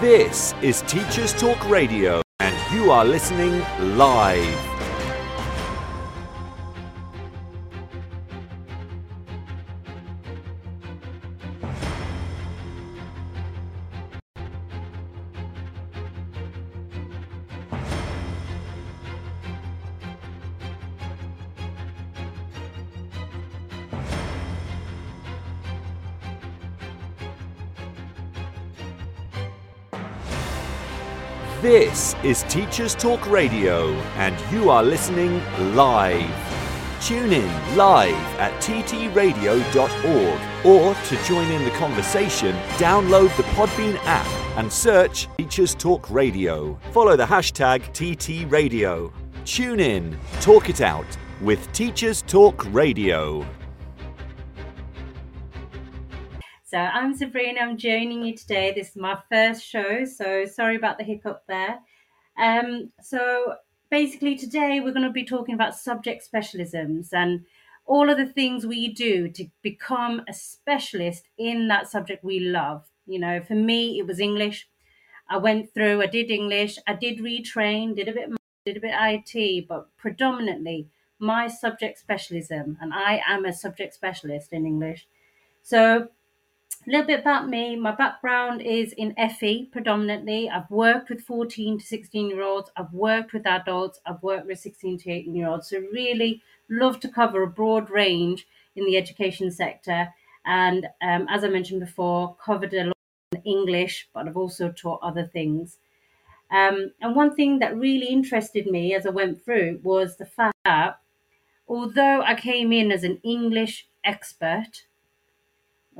This is Teachers Talk Radio, and you are listening live. Is Teachers Talk Radio, and you are listening live. Tune in live at ttradio.org or to join in the conversation, download the Podbean app and search Teachers Talk Radio. Follow the hashtag TTRadio. Tune in, talk it out with Teachers Talk Radio. So I'm Sabrina. I'm joining you today. This is my first show, so sorry about the hiccup there. Um, so basically, today we're going to be talking about subject specialisms and all of the things we do to become a specialist in that subject we love. You know, for me, it was English. I went through. I did English. I did retrain. Did a bit. Did a bit IT, but predominantly my subject specialism, and I am a subject specialist in English. So a little bit about me. My background is in FE predominantly. I've worked with 14 to 16 year olds. I've worked with adults. I've worked with 16 to 18 year olds. So really love to cover a broad range in the education sector. And um, as I mentioned before, covered a lot in English, but I've also taught other things. Um, and one thing that really interested me as I went through was the fact that although I came in as an English expert,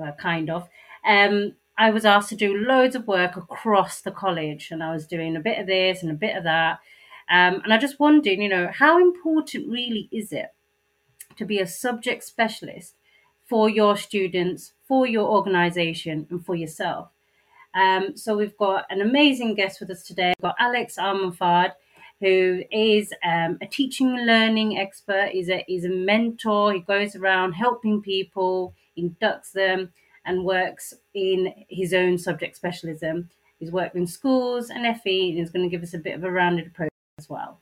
uh, kind of. Um, I was asked to do loads of work across the college, and I was doing a bit of this and a bit of that. Um, and I just wondered, you know, how important really is it to be a subject specialist for your students, for your organization, and for yourself? Um, so we've got an amazing guest with us today. We've got Alex Arminfard, who is um, a teaching and learning expert. He's a, he's a mentor. He goes around helping people inducts them, and works in his own subject specialism. He's worked in schools and FE, and he's going to give us a bit of a rounded approach as well.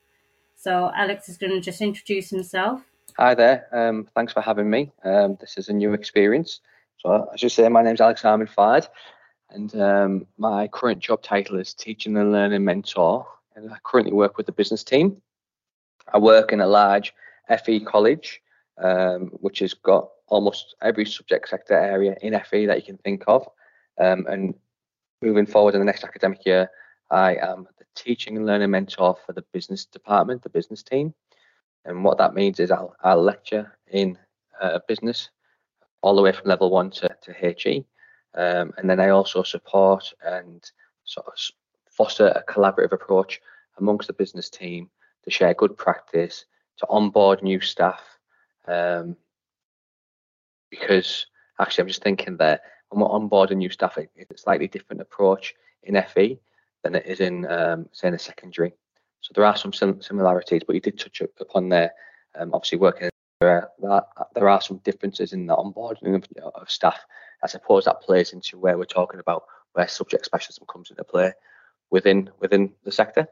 So, Alex is going to just introduce himself. Hi there. Um, thanks for having me. Um, this is a new experience. So, I should say, my name's Alex Armin Arminfard, and um, my current job title is Teaching and Learning Mentor. And I currently work with the business team. I work in a large FE college, um, which has got almost every subject sector area in FE that you can think of. Um, and moving forward in the next academic year, I am the teaching and learning mentor for the business department, the business team. And what that means is I'll, I'll lecture in uh, business all the way from level one to, to HE. Um, and then I also support and sort of foster a collaborative approach amongst the business team to share good practice, to onboard new staff, um, because actually I'm just thinking that when we're onboarding new staff, it's a slightly different approach in FE than it is in, um, say, in a secondary. So there are some sim- similarities, but you did touch upon there. Um, obviously, working there are, there are some differences in the onboarding of, of staff. I suppose that plays into where we're talking about where subject specialism comes into play within within the sector.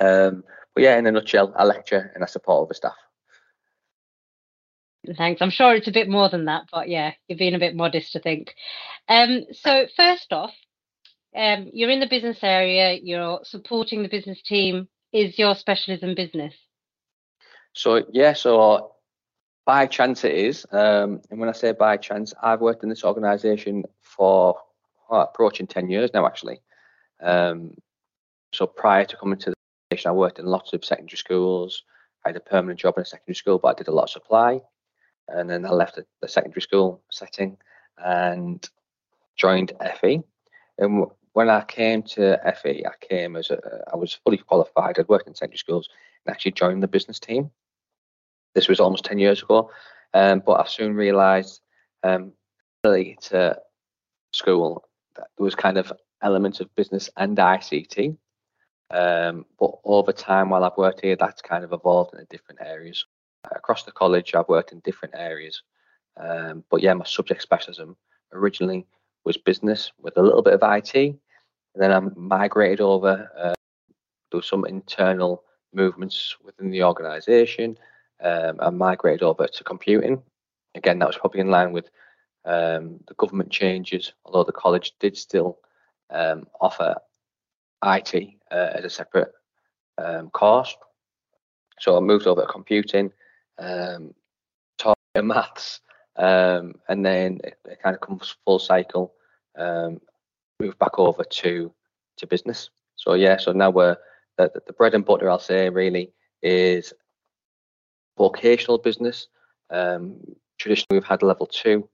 Um, but yeah, in a nutshell, I lecture and I support other staff. Thanks. I'm sure it's a bit more than that, but yeah, you're being a bit modest, I think. Um, so first off, um, you're in the business area. You're supporting the business team. Is your specialism business? So yeah, so by chance it is. Um, and when I say by chance, I've worked in this organisation for oh, approaching ten years now, actually. Um, so prior to coming to the station, I worked in lots of secondary schools. I had a permanent job in a secondary school, but I did a lot of supply and then I left the, secondary school setting and joined FE. And when I came to FE, I came as a, I was fully qualified. I'd worked in secondary schools and actually joined the business team. This was almost 10 years ago, um, but I soon realised um, to school that there was kind of elements of business and ICT. Um, but over time, while I've worked here, that's kind of evolved into different areas across the college, I've worked in different areas. Um, but yeah, my subject specialism originally was business with a little bit of IT, and then I migrated over. Uh, there some internal movements within the organisation. Um, I migrated over to computing. Again, that was probably in line with um, the government changes, although the college did still um, offer IT uh, as a separate um, course. So I moved over to computing, um, taught maths, um, and then it, it, kind of comes full cycle. Um, moved back over to to business. So yeah, so now we're the, the bread and butter. I'll say really is vocational business. Um, traditionally, we've had level two,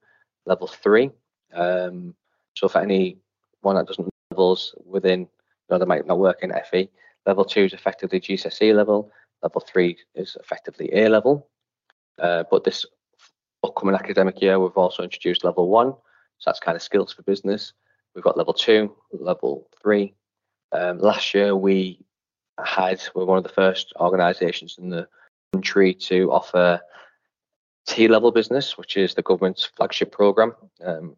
level three. Um, so for any one that doesn't levels within, you know, they might not work in FE. Level two is effectively GCSE level. Level three is effectively A level. Uh, but this upcoming academic year, we've also introduced level one. So that's kind of skills for business. We've got level two, level three. Um, last year, we had, we're one of the first organisations in the country to offer T level business, which is the government's flagship programme, um,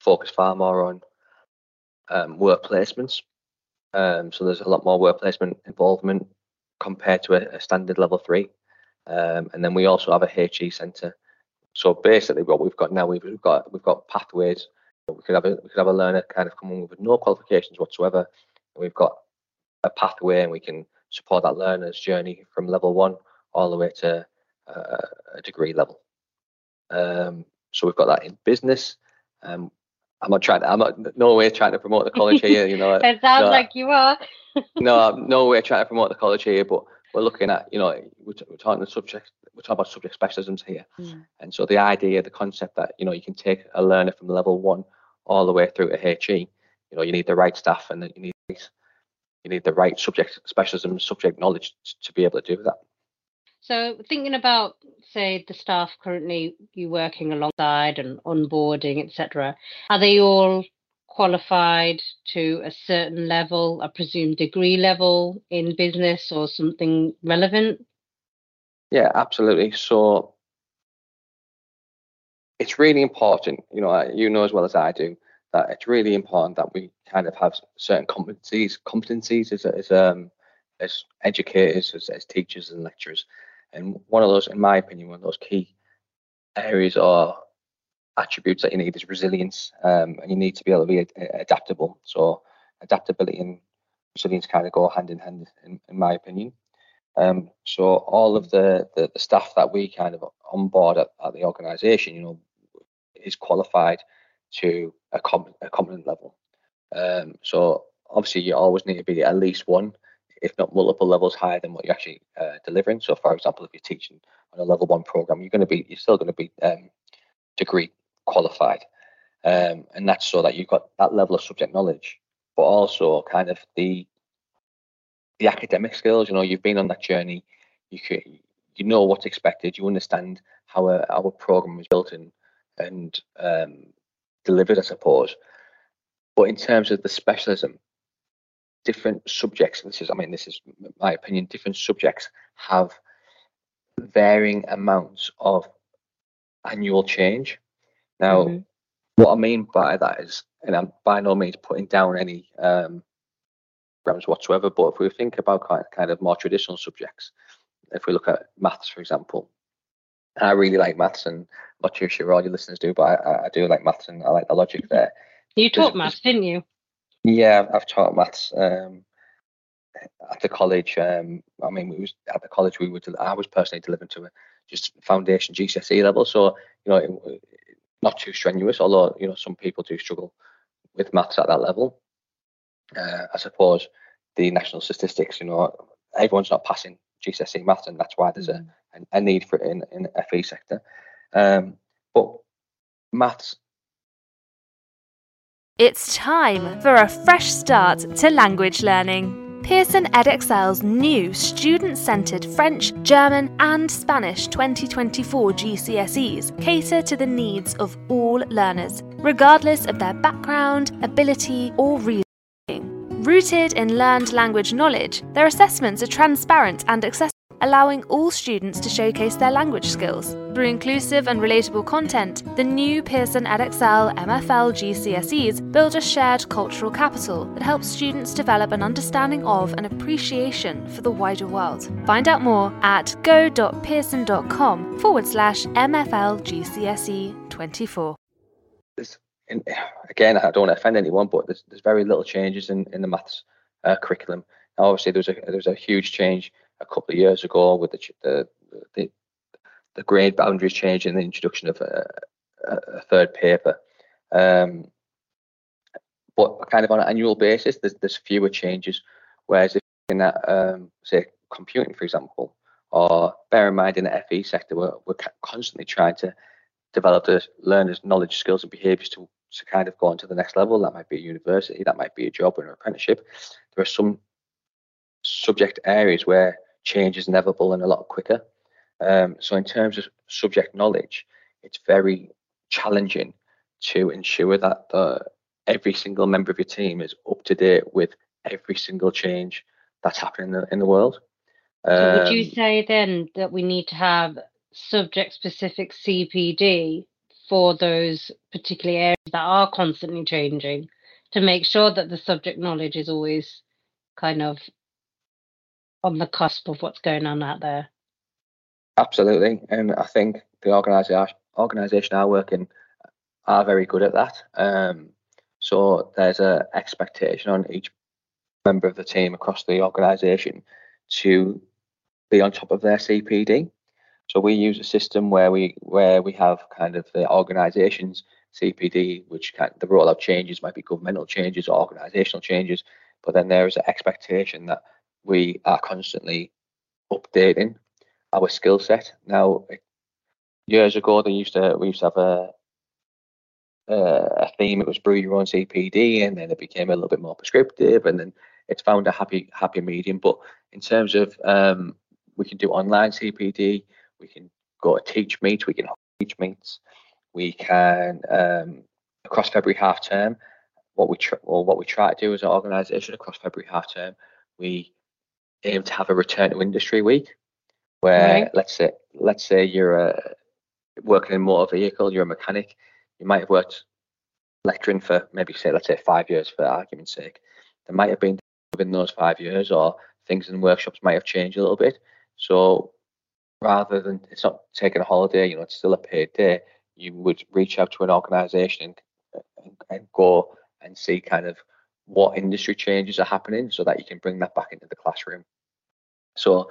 focused far more on um, work placements. Um, so there's a lot more work placement involvement compared to a, a standard level three. Um, and then we also have a HE centre. So basically, what we've got now, we've, we've got we've got pathways. We could have a we could have a learner kind of come on with no qualifications whatsoever. We've got a pathway, and we can support that learner's journey from level one all the way to uh, a degree level. Um, so we've got that in business. Um, I'm not trying. To, I'm not no way trying to promote the college here. You know, it sounds no, like you are. no, no way trying to promote the college here, but we're looking at you know we're, we're talking the subject we're talking about subject specialisms here, mm. and so the idea, the concept that you know you can take a learner from level one all the way through to HE. You know, you need the right staff and you need you need the right subject specialism, subject knowledge to be able to do that. So, thinking about, say, the staff currently you working alongside and onboarding, etc., are they all qualified to a certain level, a presumed degree level in business or something relevant? Yeah, absolutely. So, it's really important, you know, you know as well as I do, that it's really important that we kind of have certain competencies, competencies as, as um as educators, as, as teachers and lecturers, and one of those, in my opinion, one of those key areas or attributes that you need is resilience, um, and you need to be able to be adaptable. So adaptability and resilience kind of go hand in hand, in, in my opinion. Um, so all of the, the, the staff that we kind of onboard at, at the organisation, you know, is qualified to a, com- a competent level. Um, so obviously you always need to be at least one if not multiple levels higher than what you're actually uh, delivering. So, for example, if you're teaching on a level one program, you're going to be you're still going to be um, degree qualified, um, and that's so that you've got that level of subject knowledge, but also kind of the the academic skills. You know, you've been on that journey. You you know what's expected. You understand how a, our program is built and and um, delivered, I suppose. But in terms of the specialism, different subjects, this is, I mean, this is my opinion, different subjects have varying amounts of annual change. Now, mm-hmm. what I mean by that is, and I'm by no means putting down any um, programs whatsoever, but if we think about kind of, kind of more traditional subjects, if we look at maths, for example, I really like maths, and I'm not too sure all your listeners do, but I, I do like maths and I like the logic there. You taught maths, didn't you? Yeah, I've taught maths um, at the college. Um, I mean, we was at the college we were. I was personally delivering to a just foundation GCSE level, so you know, it, not too strenuous. Although you know, some people do struggle with maths at that level. Uh, I suppose the national statistics, you know, everyone's not passing GCSE maths, and that's why there's mm-hmm. a, a need for it in in the FE sector. Um, but maths it's time for a fresh start to language learning. Pearson Edexcel's new student centred French, German, and Spanish 2024 GCSEs cater to the needs of all learners, regardless of their background, ability, or reasoning. Rooted in learned language knowledge, their assessments are transparent and accessible allowing all students to showcase their language skills. Through inclusive and relatable content, the new Pearson Edexcel MFL GCSEs build a shared cultural capital that helps students develop an understanding of and appreciation for the wider world. Find out more at go.pearson.com forward slash MFL GCSE 24. again, I don't want to offend anyone, but there's, there's very little changes in, in the maths uh, curriculum. Obviously, there was a there was a huge change a couple of years ago with the the the, the grade boundaries change and the introduction of a, a third paper. Um, but kind of on an annual basis, there's there's fewer changes. Whereas if in that um, say computing, for example, or bear in mind in the FE sector, we're, we're constantly trying to develop the learners' knowledge, skills, and behaviours to to kind of go on to the next level. That might be a university, that might be a job or an apprenticeship. There are some subject areas where change is inevitable and a lot quicker. Um, so in terms of subject knowledge, it's very challenging to ensure that the, every single member of your team is up to date with every single change that's happening in the, in the world. Um, so would you um, say then that we need to have subject specific CPD for those particular areas that are constantly changing to make sure that the subject knowledge is always kind of on the cusp of what's going on out there. Absolutely, and I think the organisation I work in are very good at that. Um, so there's a expectation on each member of the team across the organisation to be on top of their CPD. So we use a system where we where we have kind of the organisations CPD, which of, the rollout changes might be governmental changes or organisational changes, but then there is an expectation that we are constantly updating our skill set. Now, years ago, they used to we used to have a a theme. It was brew your own CPD, and then it became a little bit more prescriptive, and then it's found a happy happy medium. But in terms of um, we can do online CPD, we can go to Teachmeet, we can Teachmeets, we can um, across February half term. What we tr- well, what we try to do as an organisation across February half term, we aim to have a return to industry week, where right. let's say let's say you're a, uh, working in a motor vehicle, you're a mechanic, you might have worked lecturing for maybe say let's say five years for argument's sake. There might have been within those five years, or things in workshops might have changed a little bit. So rather than it's not taking a holiday, you know, it's still a paid day, you would reach out to an organization and, and go and see kind of what industry changes are happening so that you can bring that back into the classroom. So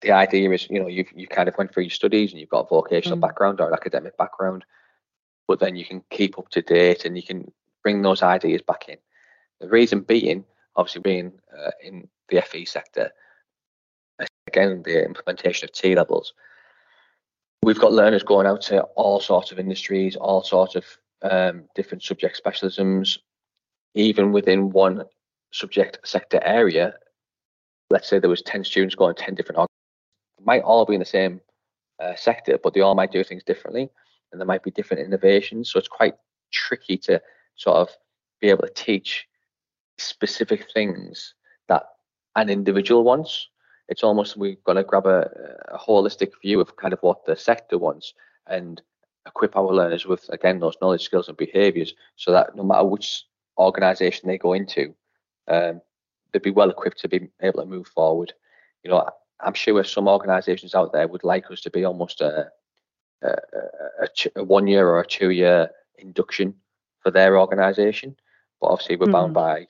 the idea is, you know, you've you kind of went through your studies and you've got a vocational mm. background or an academic background, but then you can keep up to date and you can bring those ideas back in. The reason being, obviously, being uh, in the FE sector, again, the implementation of T levels. We've got learners going out to all sorts of industries, all sorts of um, different subject specialisms, even within one subject sector area. Let's say there was 10 students going 10 different might all be in the same uh, sector, but they all might do things differently, and there might be different innovations. So it's quite tricky to sort of be able to teach specific things that an individual wants it's almost we've got to grab a, a holistic view of kind of what the sector wants and equip our learners with again those knowledge, skills, and behaviours, so that no matter which organisation they go into, um, they'd be well equipped to be able to move forward. You know, I'm sure some organisations out there would like us to be almost a, a, a, a one year or a two year induction for their organisation, but obviously we're mm-hmm. bound by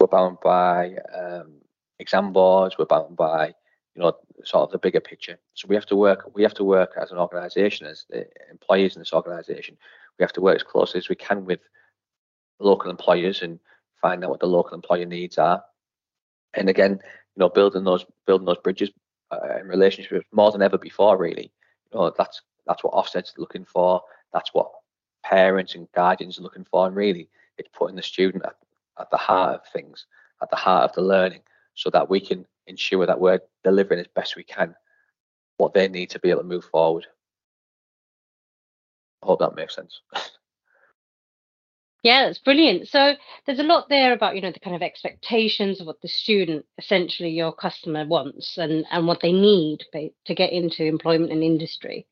we're bound by um, exam boards, we're bound by you know sort of the bigger picture. So we have to work we have to work as an organisation, as the employees in this organisation. We have to work as closely as we can with local employers and find out what the local employer needs are. And again, you know, building those building those bridges uh, in relationships more than ever before. Really, you know, that's that's what Ofsted's looking for. That's what parents and guardians are looking for. And really, it's putting the student at, at the heart of things, at the heart of the learning so that we can ensure that we're delivering as best we can what they need to be able to move forward. I hope that makes sense. Yeah, that's brilliant. So there's a lot there about, you know, the kind of expectations of what the student, essentially your customer wants and, and what they need to get into employment and industry.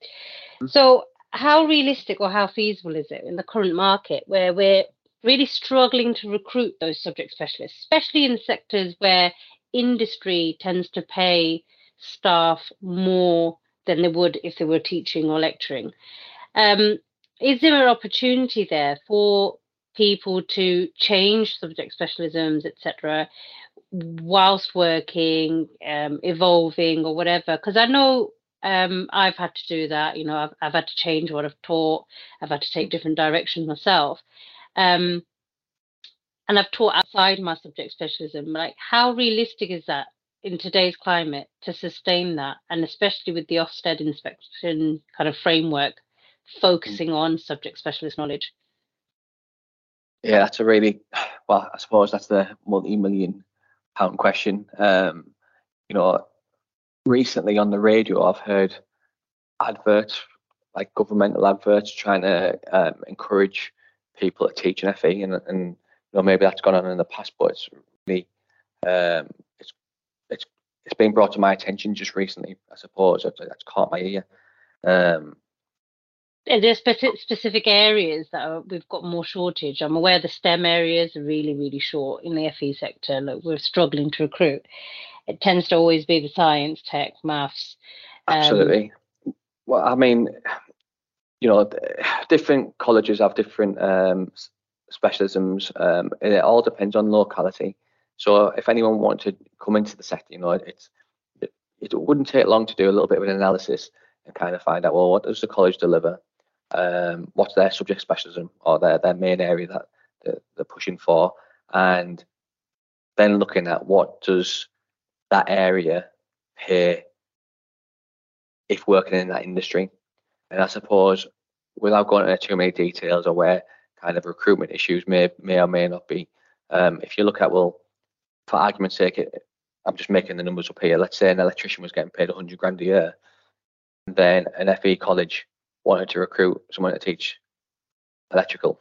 Mm-hmm. So how realistic or how feasible is it in the current market where we're really struggling to recruit those subject specialists, especially in sectors where industry tends to pay staff more than they would if they were teaching or lecturing. Um, is there an opportunity there for people to change subject specialisms, etc., whilst working, um, evolving, or whatever. Because I know um, I've had to do that. You know, I've, I've had to change what I've taught. I've had to take different directions myself. Um, and I've taught outside my subject specialism. Like, how realistic is that in today's climate to sustain that, and especially with the Ofsted inspection kind of framework focusing on subject specialist knowledge? Yeah, that's a really well. I suppose that's the multi-million pound question. Um, you know, recently on the radio, I've heard adverts like governmental adverts trying to um, encourage people to teach an FE, and, and you know maybe that's gone on in the past, but it's really um, it's it's it's been brought to my attention just recently. I suppose that's caught my ear. Um, are there specific areas that are, we've got more shortage? I'm aware the STEM areas are really, really short in the FE sector. Look, we're struggling to recruit. It tends to always be the science, tech, maths. Um, Absolutely. Well, I mean, you know, different colleges have different um, specialisms. Um, and it all depends on locality. So if anyone wanted to come into the sector, you know, it's it, it wouldn't take long to do a little bit of an analysis and kind of find out, well, what does the college deliver? Um, what's their subject specialism or their, their main area that they're, they're pushing for, and then looking at what does that area pay if working in that industry. And I suppose without going into too many details or where kind of recruitment issues may may or may not be, um, if you look at well, for argument's sake, I'm just making the numbers up here. Let's say an electrician was getting paid 100 grand a year, then an FE college wanted to recruit someone to teach electrical,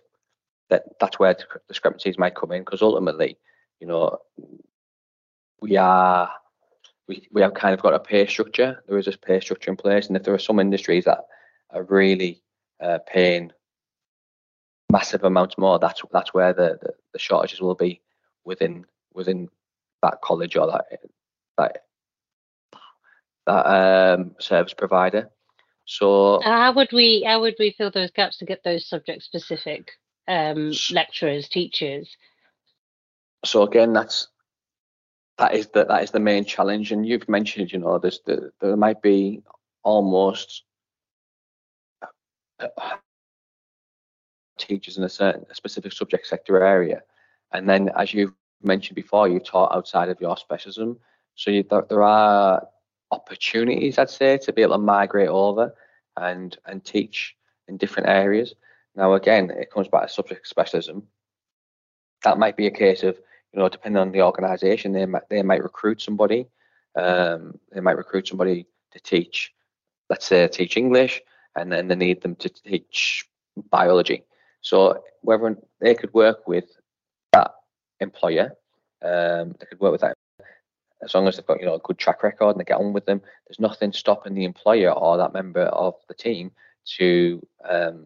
that that's where discrepancies might come in because ultimately, you know, we are we we have kind of got a pay structure. There is a pay structure in place, and if there are some industries that are really uh, paying massive amounts more, that's that's where the, the, the shortages will be within within that college or that that that um, service provider. So how would we how would we fill those gaps to get those subject specific um, lecturers, teachers? So again, that's that is the that is the main challenge. And you've mentioned, you know, there's the, there might be almost uh, teachers in a certain a specific subject sector area, and then as you've mentioned before, you've taught outside of your specialism. So you, there, there are opportunities, I'd say, to be able to migrate over and and teach in different areas. Now, again, it comes back to subject specialism. That might be a case of, you know, depending on the organisation, they might they might recruit somebody. Um, they might recruit somebody to teach, let's say, teach English, and then they need them to teach biology. So whether they could work with that employer, um, they could work with that as long as they've got you know a good track record and they get on with them, there's nothing stopping the employer or that member of the team to um,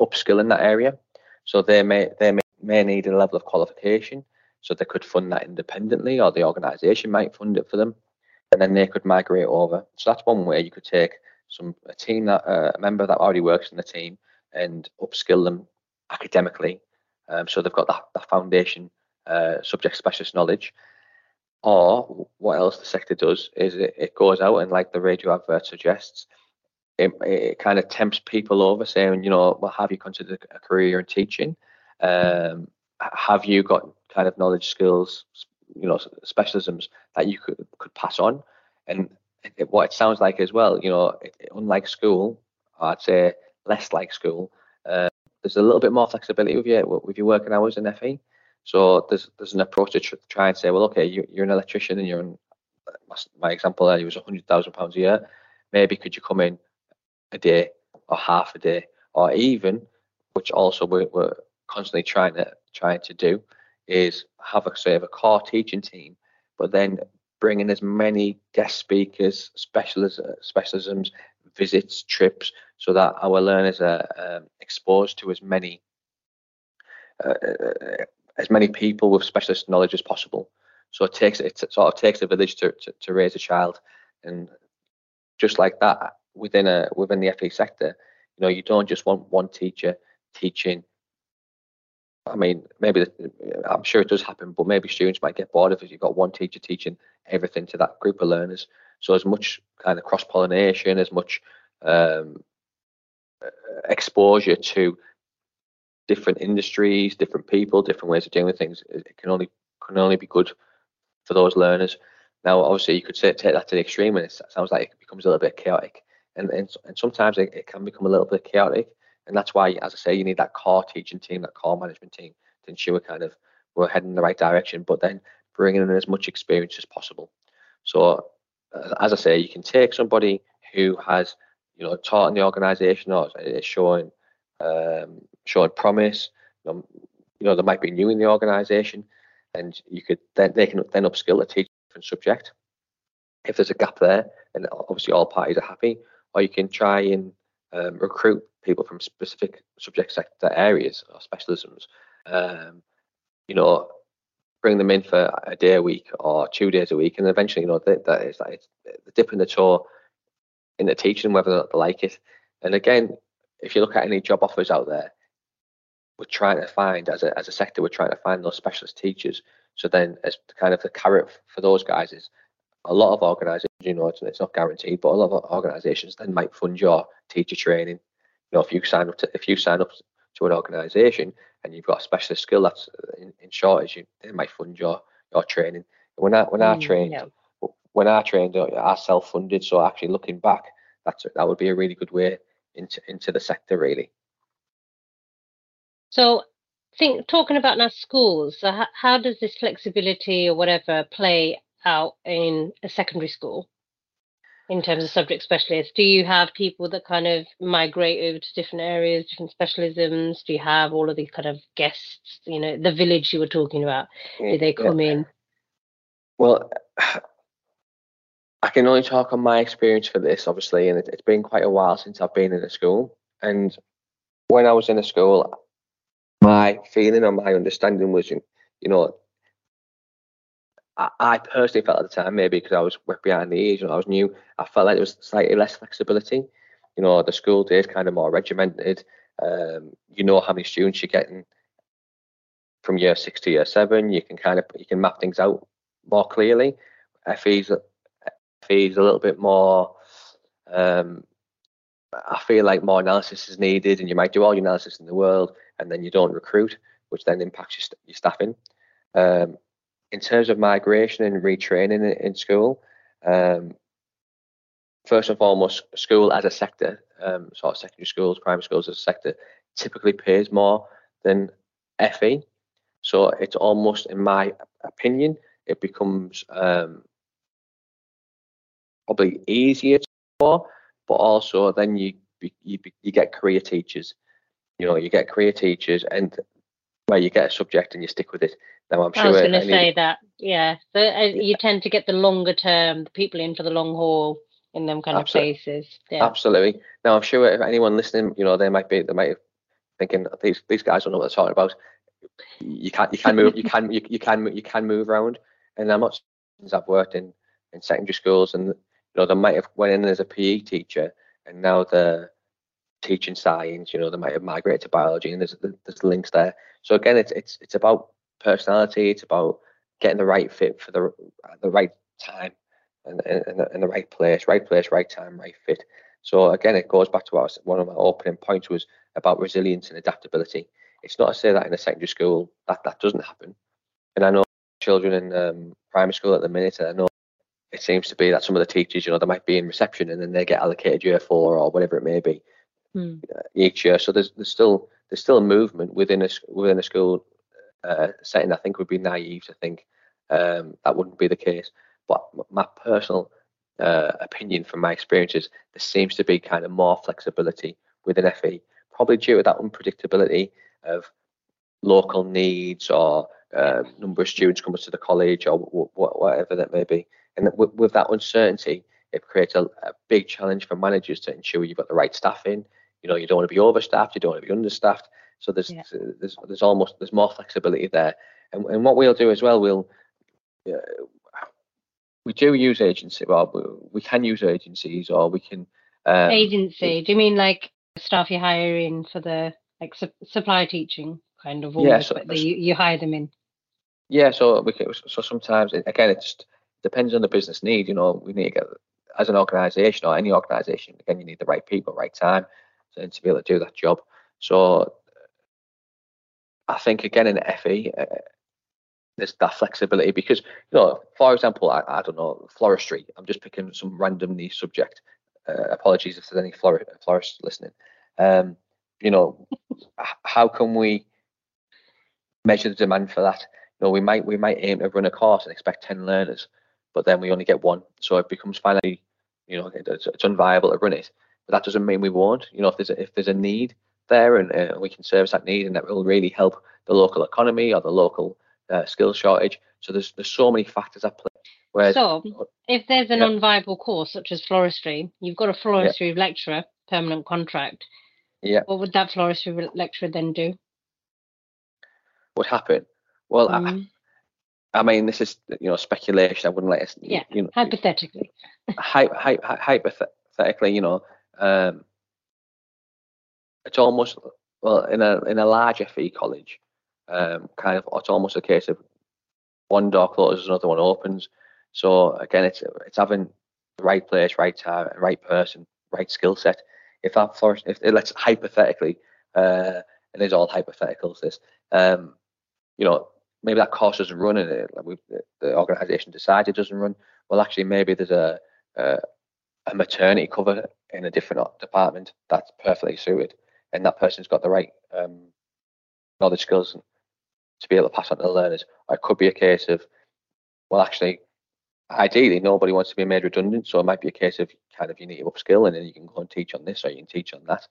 upskill in that area. So they may they may, may need a level of qualification, so they could fund that independently, or the organisation might fund it for them, and then they could migrate over. So that's one way you could take some a team that uh, a member that already works in the team and upskill them academically, um, so they've got that, that foundation uh, subject specialist knowledge or what else the sector does is it, it goes out and like the radio advert suggests, it, it kind of tempts people over saying, you know, well, have you considered a career in teaching? Um, have you got kind of knowledge, skills, you know, specialisms that you could could pass on? And it, what it sounds like as well, you know, unlike school, I'd say less like school. Uh, there's a little bit more flexibility with your with your working hours in FE. So there's there's an approach to try and say, well, okay, you, are an electrician and you're in my example there, he was hundred thousand pounds a year. Maybe could you come in a day or half a day or even, which also we, we constantly trying to trying to do is have a sort of a core teaching team, but then bring in as many guest speakers, specialists, specialisms, visits, trips, so that our learners are um, exposed to as many uh, uh, as many people with specialist knowledge as possible. So it takes it sort of takes a village to, to, to raise a child, and just like that within a within the FE sector, you know, you don't just want one teacher teaching. I mean, maybe I'm sure it does happen, but maybe students might get bored of it. You've got one teacher teaching everything to that group of learners. So as much kind of cross pollination, as much um, exposure to different industries, different people, different ways of doing things, it can only can only be good for those learners. Now, obviously, you could say, take that to the extreme, and it sounds like it becomes a little bit chaotic, and and, and sometimes it, it can become a little bit chaotic, and that's why, as I say, you need that core teaching team, that core management team, to ensure kind of we're heading in the right direction, but then bringing in as much experience as possible. So, uh, as I say, you can take somebody who has, you know, taught in the organisation or is showing um, showing promise. You know, you know, they might be new in the organisation, and you could then they can then upskill a teach a different subject. If there's a gap there, and obviously all parties are happy, or you can try and um, recruit people from specific subject sector areas or specialisms. Um, you know, bring them in for a day a week or two days a week, and eventually, you know, that, that is like the dip in the toe in the teaching, whether or not they like it. And again, if you look at any job offers out there, we're trying to find as a as a sector, we're trying to find those specialist teachers. So then, as kind of the carrot for those guys is a lot of organisations, you know, it's, not guaranteed, but a lot of organisations then might fund your teacher training. You know, if you sign up to if you sign up to an organisation and you've got a specialist skill that's in, in shortage, you, they might fund your your training. When I when I mm, trained, yeah. when I trained, uh, I self funded. So actually, looking back, that's that would be a really good way into into the sector, really. So, think talking about now schools. So how, how does this flexibility or whatever play out in a secondary school? in terms of subject specialists? Do you have people that kind of migrate over to different areas, different specialisms? Do you have all of these kind of guests, you know, the village you were talking about? Do they come yeah. in? Well, I can only talk on my experience for this, obviously, and it, it's been quite a while since I've been in a school. And when I was in a school, my feeling and my understanding was, you know, I, personally felt at the time, maybe because I was behind the ears and I was new, I felt like there was slightly less flexibility. You know, the school day is kind of more regimented. Um, you know how many students you're getting from year six to year seven. You can kind of you can map things out more clearly. FE's FE's a little bit more. Um, I feel like more analysis is needed, and you might do all your analysis in the world, and then you don't recruit, which then impacts your, your staffing. Um, in terms of migration and retraining in, in school, um, first and foremost, school as a sector, um, sort of secondary schools, primary schools as a sector, typically pays more than FE. So it's almost, in my opinion, it becomes um, probably easier for, but also then you you you get career teachers. You know, you get career teachers, and where you get a subject and you stick with it. Now I'm sure. I was going to say that, yeah. So uh, you tend to get the longer term, the people in for the long haul in them kind Absolutely. of places. Yeah. Absolutely. Now I'm sure if anyone listening, you know, they might be they might be thinking these these guys don't know what they're talking about. You can't you can move you can you, you can you can move around, and I'm not since I've worked in in secondary schools, and you know they might have went in as a PE teacher, and now they're teaching science. You know they might have migrated to biology, and there's there's links there. So again, it's it's it's about personality. It's about getting the right fit for the the right time and in the, the right place, right place, right time, right fit. So again, it goes back to what was, one of my opening points was about resilience and adaptability. It's not to say that in a secondary school that that doesn't happen. And I know children in um, primary school at the minute, I know it seems to be that some of the teachers, you know, they might be in reception and then they get allocated year four or whatever it may be hmm. Uh, each year. So there's there's still there's still a movement within a within a school uh, setting. I think would be naive to think um, that wouldn't be the case. But my personal uh, opinion from my experiences, there seems to be kind of more flexibility within FE, probably due to that unpredictability of local needs or uh, number of students coming to the college or whatever that may be. And with, with that uncertainty, it creates a, a, big challenge for managers to ensure you've got the right staff in. You know, you don't want to be overstaffed, you don't want to be understaffed. So there's yeah. there's there's almost there's more flexibility there. And, and what we'll do as well, we'll uh, we do use agency. Well, we can use agencies, or we can. Um, agency? Do you mean like staff you hire in for the like su- supply teaching kind of? Yeah, so, you, you hire them in. Yeah, so we can, so sometimes again it just depends on the business need. You know, we need to get as an organisation or any organisation again you need the right people, right time, to, to be able to do that job. So I think again in FE, uh, there's that flexibility because you know, for example, I, I don't know floristry. I'm just picking some random niche subject. Uh, apologies if there's any flor- florists listening. Um, you know, how can we measure the demand for that? You know, we might we might aim to run a course and expect ten learners, but then we only get one, so it becomes finally, you know, it's, it's unviable to run it. But that doesn't mean we won't. You know, if there's a, if there's a need there and uh, we can service that need, and that will really help the local economy or the local uh, skill shortage. So there's there's so many factors at play. Whereas, so if there's an yeah. unviable course such as floristry, you've got a floristry yeah. lecturer, permanent contract. Yeah. What would that floristry lecturer then do? What happened? Well, mm. I. I, mean, this is you know speculation. I wouldn't let us. Yeah. You know, hypothetically. hy, hy, hypothetically, you know, um, it's almost well in a in a large FE college, um, kind of it's almost a case of one door closes, another one opens. So again, it's it's having the right place, right time, right person, right skill set. If that flourish, if let's hypothetically, uh, and it is all hypotheticals. This, um, you know, maybe that course doesn't run, and it, like the, the organisation decides it doesn't run. Well, actually, maybe there's a, a a maternity cover in a different department that's perfectly suited, and that person's got the right um, knowledge, skills, to be able to pass on to the learners. Or it could be a case of, well, actually, ideally, nobody wants to be made redundant, so it might be a case of kind of you need to upskill, and then you can go and teach on this, or you can teach on that.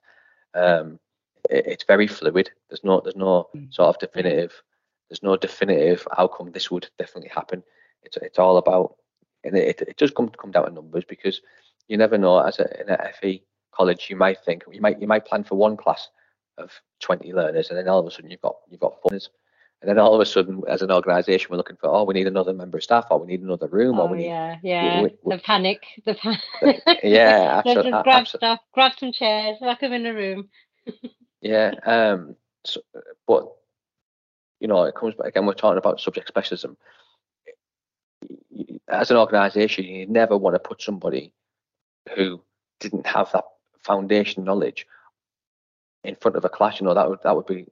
Um, it, it's very fluid. There's no there's no mm. sort of definitive there's no definitive outcome. This would definitely happen. It's it's all about and it, it does come come down to numbers because you never know. As a in a FE college, you might think you might you might plan for one class of 20 learners, and then all of a sudden you've got you've got four and then all of a sudden, as an organisation, we're looking for oh, we need another member of staff, or we need another room, oh, or we need yeah, yeah, we, we, the panic, the panic. yeah, absolutely. just grab stuff, grab some chairs, lock them in a room. yeah, um, so, but you know, it comes back again. We're talking about subject specialism. As an organisation, you never want to put somebody who didn't have that foundation knowledge in front of a class. You know, that would that would be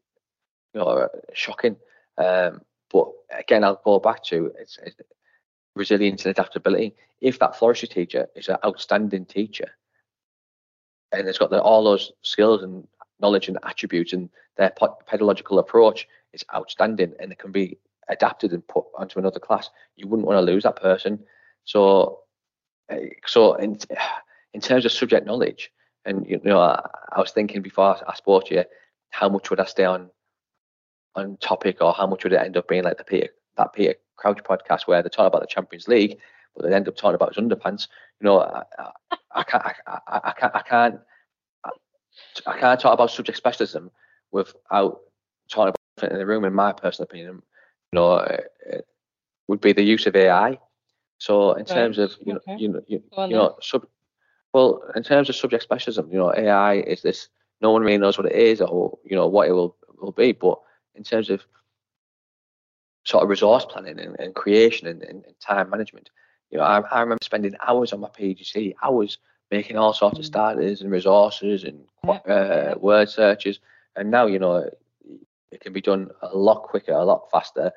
you know shocking. Um, but again, I'll go back to it's, it's resilience and adaptability. If that floristry teacher is an outstanding teacher and it's got the, all those skills and knowledge and attributes and their pedagogical approach is outstanding and it can be adapted and put onto another class, you wouldn't want to lose that person. So, eh, so in in terms of subject knowledge, and you know, I, I was thinking before I spoke to you, how much would I stay on on topic, or how much would it end up being like the Peter that Peter Crouch podcast where they talk about the Champions League, but they end up talking about his underpants. You know, I, I, I can't, I, I, can't, I can't, I can't talk about subject specialism without talking about in the room. In my personal opinion, you know, it, it would be the use of AI. So in terms of you know, okay. you know, you, you know, sub, well, in terms of subject specialism, you know, AI is this. No one really knows what it is or you know what it will will be, but in terms of sort of resource planning and, and creation and, and, and, time management. You know, I, I, remember spending hours on my PGC, hours making all sorts of mm. starters and resources and uh, word searches. And now, you know, it can be done a lot quicker, a lot faster.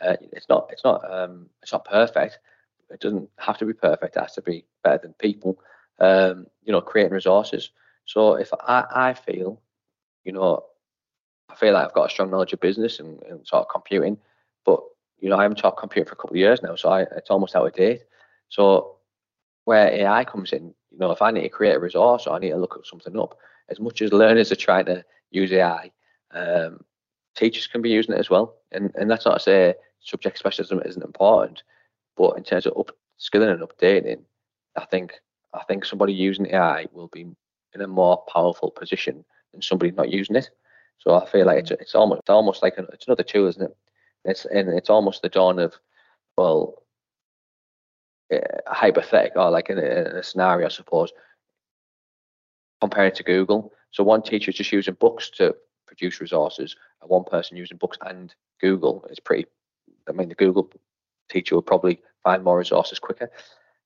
Uh, it's not, it's not, um, it's not perfect. It doesn't have to be perfect. It has to be better than people. Um, you know, creating resources. So if I, I feel, you know, I feel like I've got a strong knowledge of business and, and sort of computing, but you know I haven't taught computing for a couple of years now, so I, it's almost out of date. So where AI comes in, you know, if I need to create a resource or I need to look at something up, as much as learners are trying to use AI, um, teachers can be using it as well. And and that's not to say subject specialism isn't important, but in terms of upskilling and updating, I think I think somebody using AI will be in a more powerful position than somebody not using it. So I feel like it's it's almost it's almost like an, it's another tool, isn't it? It's and it's almost the dawn of well, uh, hypothetical or like in a, in a scenario, I suppose. Compare it to Google. So one teacher is just using books to produce resources, and one person using books and Google. is pretty. I mean, the Google teacher will probably find more resources quicker.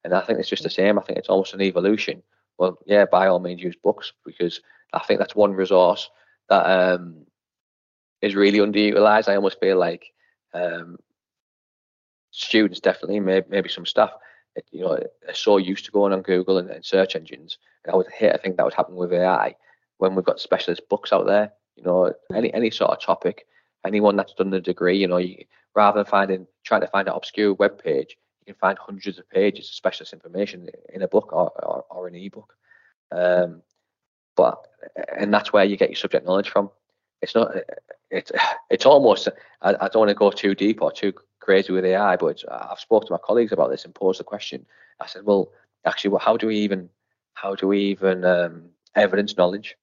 And I think it's just the same. I think it's almost an evolution. Well, yeah, by all means, use books because I think that's one resource that um, is really underutilized. I almost feel like um, students, definitely, maybe, maybe some staff, you know, are so used to going on Google and, and search engines. And I would hate to think that would happen with AI when we've got specialist books out there. You know, any any sort of topic, anyone that's done the degree, you know, you, rather than finding trying to find an obscure web page, you can find hundreds of pages of specialist information in a book or, or, or an ebook. Um, but and that's where you get your subject knowledge from. It's not. It's it's almost. I, I don't want to go too deep or too crazy with AI, but I've spoke to my colleagues about this and posed the question. I said, well, actually, well, how do we even how do we even um, evidence knowledge?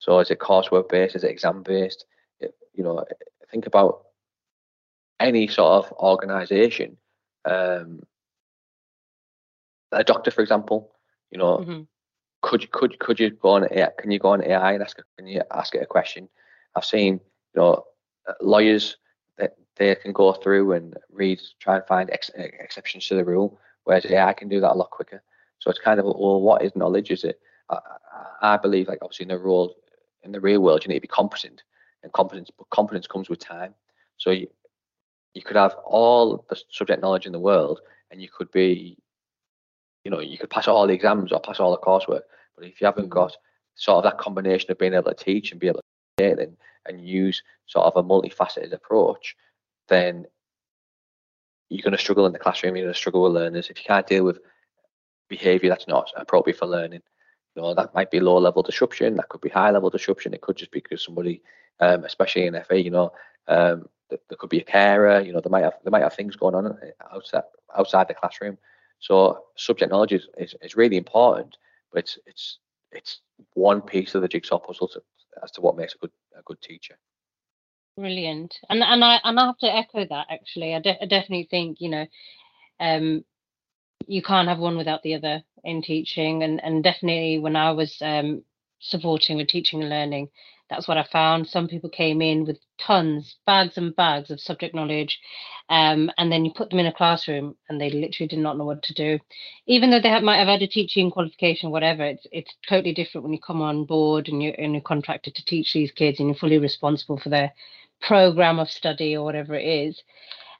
So is it coursework based? Is it exam based? You know, think about any sort of organization um, a doctor, for example, you know, mm-hmm. could could could you go on AI, can you go on AI and ask can you ask it a question? I've seen you know uh, lawyers that they can go through and read, try and find ex- exceptions to the rule, whereas AI can do that a lot quicker. So it's kind of well, what is knowledge? Is it? I, I believe like obviously in the role in the real world you need to be competent, and competence but competence comes with time. So you, you could have all the subject knowledge in the world and you could be you know you could pass all the exams or pass all the coursework but if you haven't mm. got sort of that combination of being able to teach and be able to it and, and use sort of a multifaceted approach then you're going to struggle in the classroom you're going to struggle with learners if you can't deal with behavior that's not appropriate for learning you know that might be low level disruption that could be high level disruption it could just be because somebody um, especially in FE, you know um, there could be a carer. You know, they might have they might have things going on uh, outside outside the classroom. So subject knowledge is, is, is really important, but it's it's it's one piece of the jigsaw puzzle to, as to what makes a good a good teacher. Brilliant, and and I and I have to echo that actually. I, de- I definitely think you know, um, you can't have one without the other in teaching, and and definitely when I was um supporting with teaching and learning, that's what I found. Some people came in with tons, bags and bags of subject knowledge, um, and then you put them in a classroom and they literally did not know what to do. Even though they have, might have had a teaching qualification, whatever, it's it's totally different when you come on board and you're, and you're contracted to teach these kids and you're fully responsible for their program of study or whatever it is.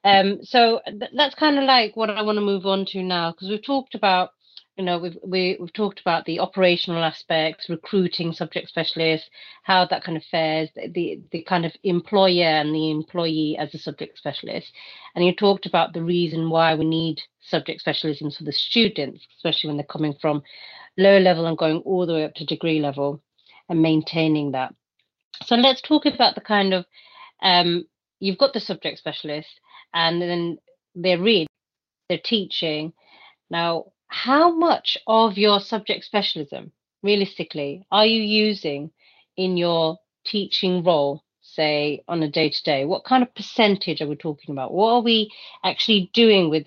Um, so th- that's kind of like what I want to move on to now because we've talked about you know we've we, have we have talked about the operational aspects recruiting subject specialists how that kind of fares the the kind of employer and the employee as a subject specialist. And you talked about the reason why we need subject specialisms for the students especially when they're coming from low level and going all the way up to degree level and maintaining that. So let's talk about the kind of um, you've got the subject specialist and then they're reading they're teaching. Now how much of your subject specialism, realistically, are you using in your teaching role, say on a day to day? What kind of percentage are we talking about? What are we actually doing with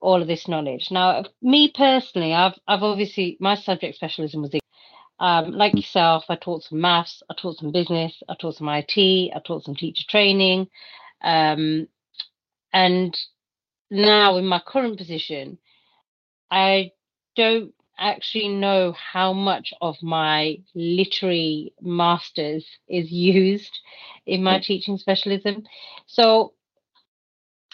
all of this knowledge? Now, me personally, I've I've obviously my subject specialism was um, like yourself, I taught some maths, I taught some business, I taught some IT, I taught some teacher training, um, and now in my current position, I don't actually know how much of my literary masters is used in my mm. teaching specialism. So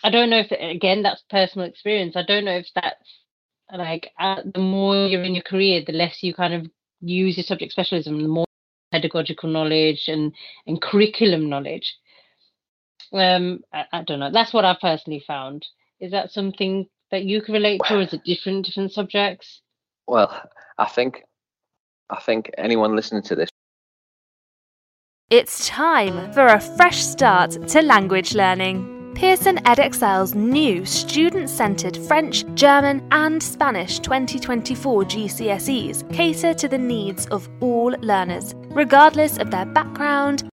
I don't know if again that's personal experience. I don't know if that's like uh, the more you're in your career, the less you kind of use your subject specialism, the more pedagogical knowledge and and curriculum knowledge. Um, I, I don't know. That's what I personally found. Is that something that you can relate to, or is it different different subjects? Well, I think I think anyone listening to this It's time for a fresh start to language learning. Pearson Edexcel's new student centred French, German, and Spanish 2024 GCSEs cater to the needs of all learners, regardless of their background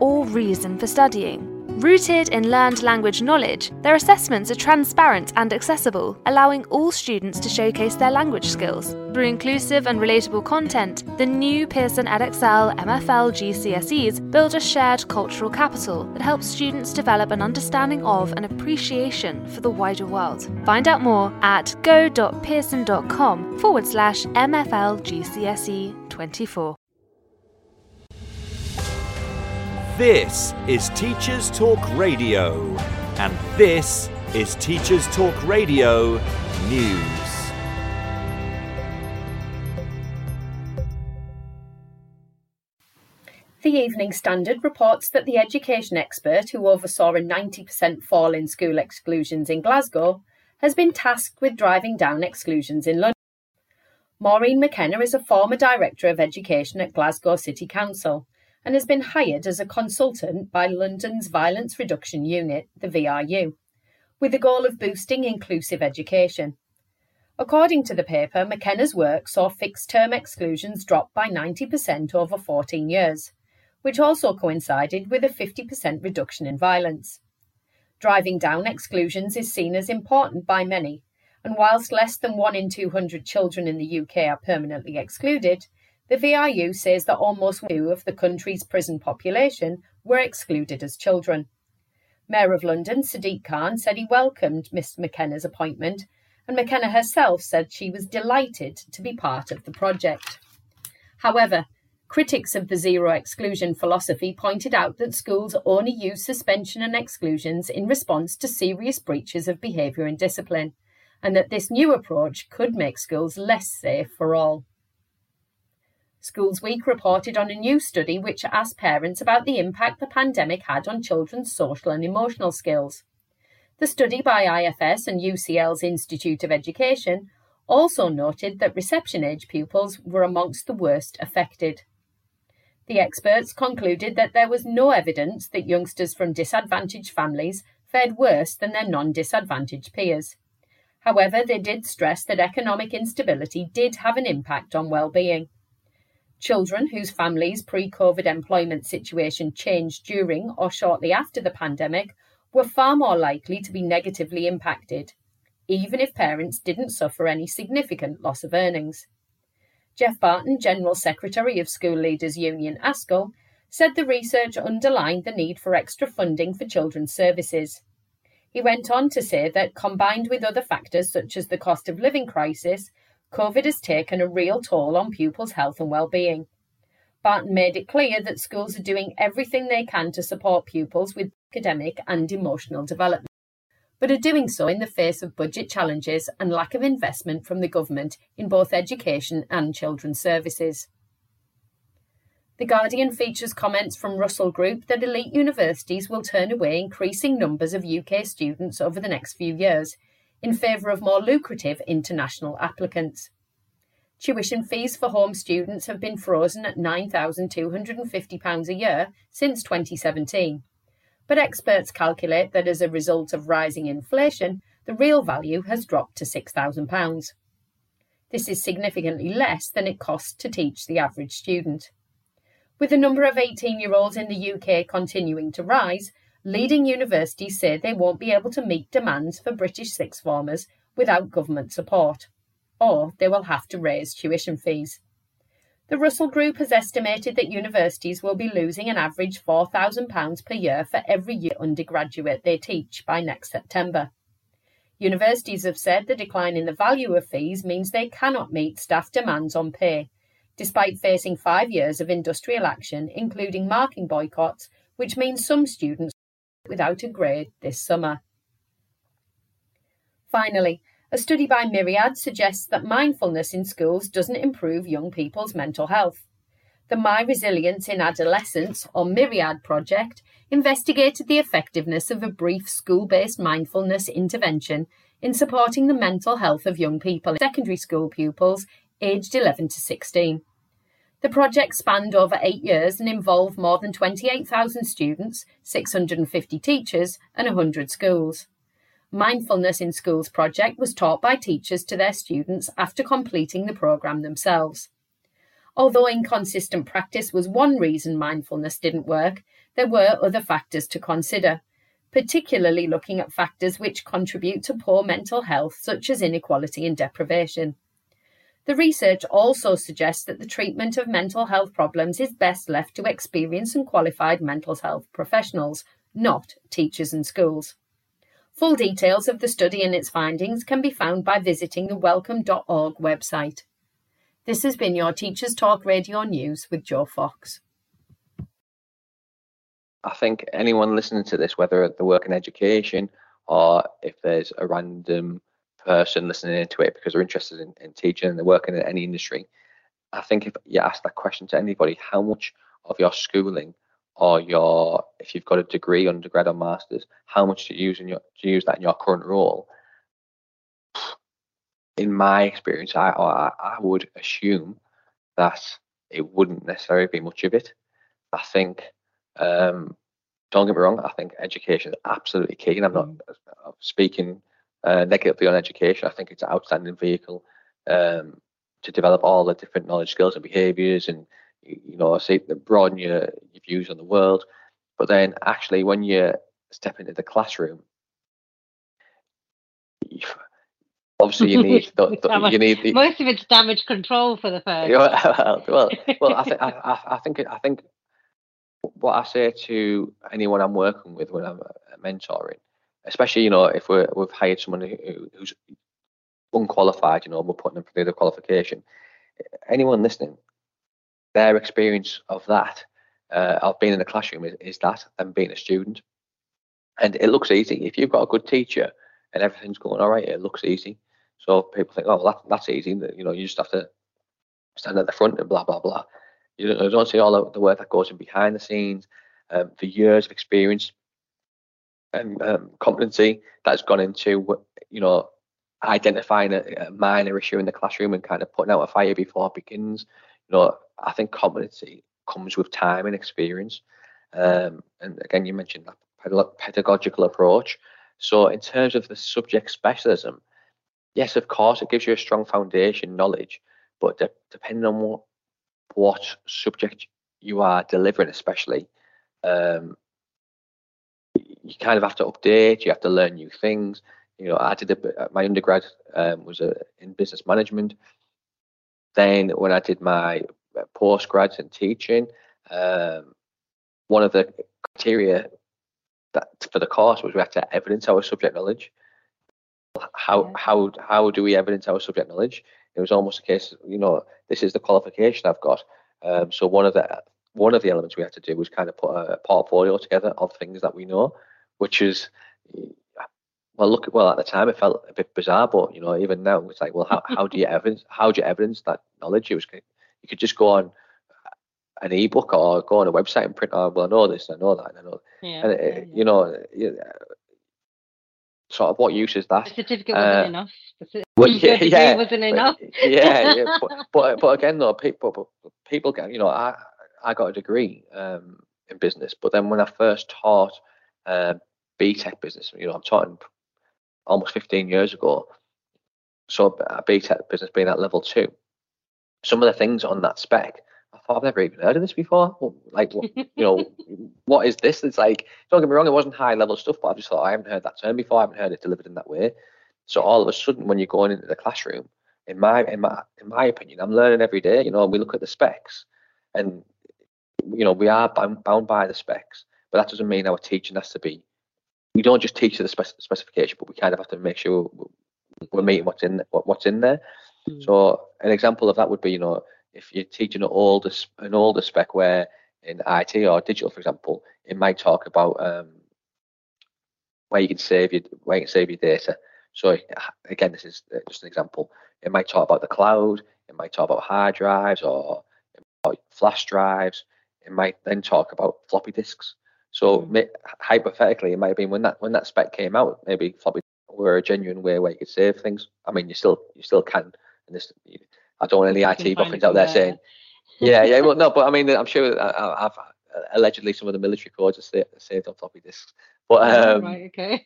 or reason for studying. Rooted in learned language knowledge, their assessments are transparent and accessible, allowing all students to showcase their language skills. Through inclusive and relatable content, the new Pearson Edexcel MFL GCSEs build a shared cultural capital that helps students develop an understanding of and appreciation for the wider world. Find out more at go.pearson.com forward slash MFL GCSE 24. This is Teachers Talk Radio, and this is Teachers Talk Radio News. The Evening Standard reports that the education expert who oversaw a 90% fall in school exclusions in Glasgow has been tasked with driving down exclusions in London. Maureen McKenna is a former Director of Education at Glasgow City Council and has been hired as a consultant by London's Violence Reduction Unit, the VRU, with the goal of boosting inclusive education. According to the paper, McKenna's work saw fixed term exclusions drop by 90% over 14 years, which also coincided with a 50% reduction in violence. Driving down exclusions is seen as important by many, and whilst less than 1 in 200 children in the UK are permanently excluded, the VRU says that almost two of the country's prison population were excluded as children. Mayor of London, Sadiq Khan, said he welcomed Miss McKenna's appointment, and McKenna herself said she was delighted to be part of the project. However, critics of the zero exclusion philosophy pointed out that schools only use suspension and exclusions in response to serious breaches of behaviour and discipline, and that this new approach could make schools less safe for all. Schools Week reported on a new study which asked parents about the impact the pandemic had on children's social and emotional skills. The study by IFS and UCL's Institute of Education also noted that reception age pupils were amongst the worst affected. The experts concluded that there was no evidence that youngsters from disadvantaged families fared worse than their non disadvantaged peers. However, they did stress that economic instability did have an impact on well-being. Children whose families' pre COVID employment situation changed during or shortly after the pandemic were far more likely to be negatively impacted, even if parents didn't suffer any significant loss of earnings. Geoff Barton, General Secretary of School Leaders Union ASCL, said the research underlined the need for extra funding for children's services. He went on to say that, combined with other factors such as the cost of living crisis, COVID has taken a real toll on pupils' health and well-being. Barton made it clear that schools are doing everything they can to support pupils with academic and emotional development, but are doing so in the face of budget challenges and lack of investment from the government in both education and children's services. The Guardian features comments from Russell Group that elite universities will turn away increasing numbers of UK students over the next few years in favour of more lucrative international applicants. Tuition fees for home students have been frozen at £9,250 a year since 2017. But experts calculate that as a result of rising inflation, the real value has dropped to £6,000. This is significantly less than it costs to teach the average student. With the number of 18 year olds in the UK continuing to rise, leading universities say they won't be able to meet demands for British sixth formers without government support, or they will have to raise tuition fees. The Russell Group has estimated that universities will be losing an average £4,000 per year for every year undergraduate they teach by next September. Universities have said the decline in the value of fees means they cannot meet staff demands on pay, despite facing five years of industrial action, including marking boycotts, which means some students without a grade this summer. Finally, a study by Myriad suggests that mindfulness in schools doesn't improve young people's mental health. The My Resilience in Adolescence, or Myriad project, investigated the effectiveness of a brief school based mindfulness intervention in supporting the mental health of young people, in secondary school pupils aged 11 to 16. The project spanned over eight years and involved more than 28,000 students, 650 teachers, and 100 schools. Mindfulness in Schools project was taught by teachers to their students after completing the programme themselves. Although inconsistent practice was one reason mindfulness didn't work, there were other factors to consider, particularly looking at factors which contribute to poor mental health, such as inequality and deprivation. The research also suggests that the treatment of mental health problems is best left to experienced and qualified mental health professionals, not teachers and schools. Full details of the study and its findings can be found by visiting the wellcome.org website. This has been your Teachers Talk Radio News with Joe Fox. I think anyone listening to this, whether they work in education or if there's a random person listening into it because they're interested in, in teaching and they're working in any industry. I think if you ask that question to anybody, how much of your schooling or your if you've got a degree, undergrad or masters, how much do you use in your do you use that in your current role? In my experience, I I, I would assume that it wouldn't necessarily be much of it. I think um, don't get me wrong, I think education is absolutely key, and I'm not mm. speaking uh, negatively on education. I think it's an outstanding vehicle um, to develop all the different knowledge, skills, and behaviours, and you know, see broaden your, your views on the world. But then, actually, when you step into the classroom, obviously you need the, the, you need the, most of it's damage control for the first. well, well, I think I, I think I think what I say to anyone I'm working with when I'm mentoring especially you know if we're, we've hired someone who, who's unqualified, you know, we're putting them through the qualification. Anyone listening, their experience of that, uh, of being in the classroom, is, is that and being a student. And it looks easy if you've got a good teacher and everything's going all right. It looks easy. So people think, oh, that, that's easy. You know, you just have to stand at the front and blah blah blah. You don't, you don't see all the work that goes in behind the scenes, um, the years of experience and um, competency that's gone into you know identifying a, a, minor issue in the classroom and kind of putting out a fire before it begins. You know, I think competency comes with time and experience. Um, and again, you mentioned that pedagogical approach. So, in terms of the subject specialism, yes, of course, it gives you a strong foundation knowledge, but de- depending on what what subject you are delivering, especially, um, you kind of have to update. You have to learn new things. You know, I did a, my undergrad um, was a, in business management. Then when I did my uh, postgrads in teaching, um, one of the criteria that for the course was we had to evidence our subject knowledge. How yeah. how how do we evidence our subject knowledge? It was almost a case, you know, this is the qualification I've got. Um, so one of the one of the elements we had to do was kind of put a portfolio together of things that we know which is well look well at the time it felt a bit bizarre but you know even now it's like well how, how do you evidence how do you evidence that knowledge? It was you could just go on an ebook or go on a website and print oh well I know this I know that I know yeah, and it, yeah, you know sort of what use is that? The certificate wasn't uh, enough. The well, yeah, yeah. wasn't enough. yeah, yeah but, but, but again though people people get you know I I got a degree um, in business but then when I first taught uh, BTEC business. You know, I'm talking almost 15 years ago. So a BTEC business being at level two. Some of the things on that spec, I thought I've never even heard of this before. Like, you know, what is this? It's like, don't get me wrong, it wasn't high level stuff, but I just thought I haven't heard that term before. I haven't heard it delivered in that way. So all of a sudden, when you're going into the classroom, in my in my in my opinion, I'm learning every day. You know, we look at the specs, and you know, we are bound, bound by the specs, but that doesn't mean our teaching has to be we don't just teach the spec- specification, but we kind of have to make sure we're meeting what's in what, what's in there. Mm. So an example of that would be, you know, if you're teaching an older an older spec where in IT or digital, for example, it might talk about um, where you can save your where you can save your data. So again, this is uh, just an example. It might talk about the cloud. It might talk about hard drives or flash drives. It might then talk about floppy disks. So mm. hypothetically, it might have been when that when that spec came out, maybe floppy were a genuine way where you could save things. I mean, you still you still can. And this, I don't want any IT buffins out there saying yeah, yeah. Well, no, but I mean, I'm sure I, have allegedly some of the military codes are saved on floppy disks. But oh, um, right, okay.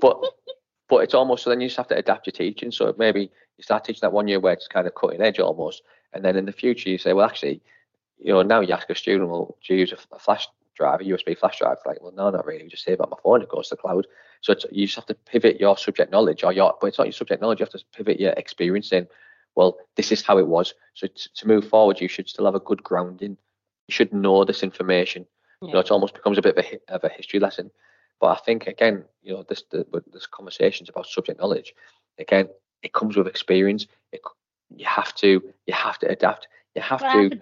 but but it's almost so then you just have to adapt your teaching. So maybe you start teaching that one year where it's kind of cutting edge almost, and then in the future you say, well, actually, you know, now you ask a student, well, do you use a, flash drive, a USB flash drive? It's like, well, no, not really. We just save it on my phone. It goes to the cloud. So you just have to pivot your subject knowledge, or your, but it's not your subject knowledge. You have to pivot your experience in. Well, this is how it was. So to, to move forward, you should still have a good grounding. You should know this information. Yeah. You know, it almost becomes a bit of a, of a history lesson. But I think again, you know, this the, this conversations about subject knowledge. Again, it comes with experience. It, you have to you have to adapt. You have well, to.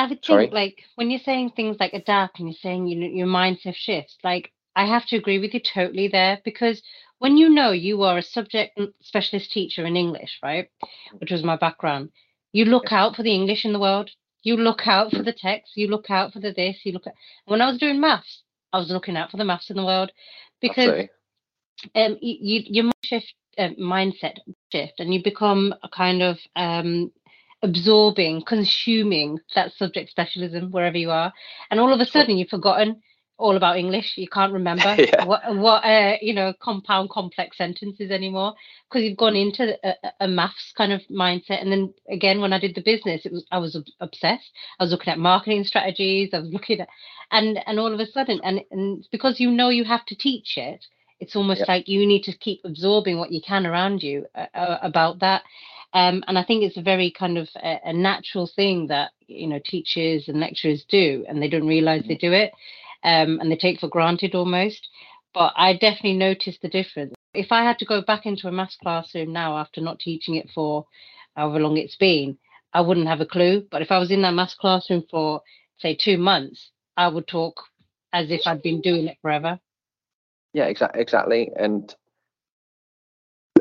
I would, would Sorry? think like when you're saying things like adapt and you're saying you know your mindset shifts. Like I have to agree with you totally there because when you know you are a subject specialist teacher in English, right, which was my background, you look out for the English in the world. You look out for the text. You look out for the this. You look at. When I was doing maths, I was looking out for the maths in the world because um, you, you, your shift, uh, mindset shift and you become a kind of um, absorbing, consuming that subject specialism wherever you are, and all of a sudden you've forgotten all about English. You can't remember yeah. what what uh, you know compound complex sentences anymore because you've gone into a, a, maths kind of mindset. And then again, when I did the business, it was I was obsessed. I was looking at marketing strategies. I was looking at and and all of a sudden, and and because you know you have to teach it, it's almost like you need to keep absorbing what you can around you uh, uh, about that. Um, and I think it's a very kind of a, a, natural thing that you know teachers and lecturers do, and they don't realize they do it um, and they take for granted almost. But I definitely noticed the difference. If I had to go back into a maths classroom now after not teaching it for however long it's been, I wouldn't have a clue. But if I was in that maths classroom for say two months, I would talk as if I'd been doing it forever. Yeah, exactly, exactly. And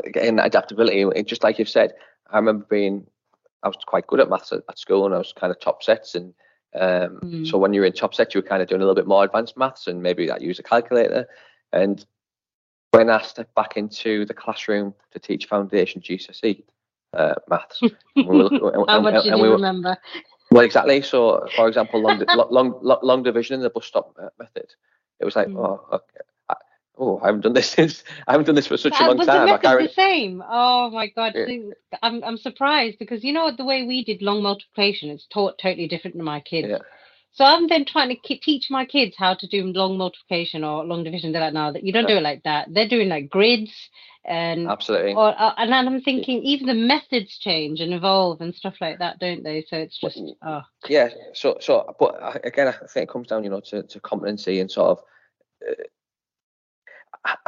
again, adaptability. Just like you've said, I remember being, I was quite good at maths at, at school, and I was kind of top sets, and um, mm. So when you're in top sets, you were kind of doing a little bit more advanced maths and maybe that use a calculator. And when I stepped back into the classroom to teach foundation GCSE uh, maths, we were, how much did you we were, remember? Well, exactly. So, for example, long, long, long, long division in the bus stop method. It was like, mm. oh, okay oh, I haven't done this since I haven't done this for such a long time. The method the same? Oh my god, yeah. I'm I'm surprised because you know the way we did long multiplication, it's taught totally different to my kids. Yeah. So I'm then trying to teach my kids how to do long multiplication or long division. They're like, no, that you don't do it like that. They're doing like grids and absolutely. Or, uh, and I'm thinking even the methods change and evolve and stuff like that, don't they? So it's just oh. Yeah. So so, but uh, again, I think it comes down, you know, to to competency and sort of.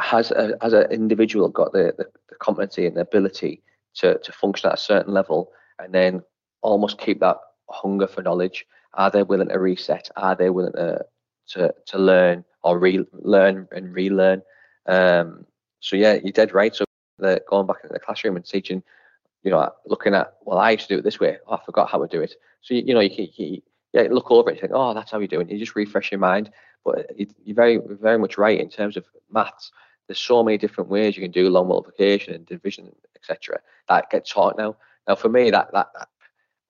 Has a, has an individual got the, the, the competency and the ability to, to function at a certain level and then almost keep that hunger for knowledge? Are they willing to reset? Are they willing to to, to learn or relearn and relearn? Um, so yeah, you're dead right. So the, going back into the classroom and teaching, you know, looking at well, I used to do it this way. Oh, I forgot how to do it. So you, you know, you, you, look over it and think, oh, that's how you do it. You just refresh your mind. But you're very, very much right in terms of maths. There's so many different ways you can do long multiplication and division, etc. That get taught now. Now, for me, that, that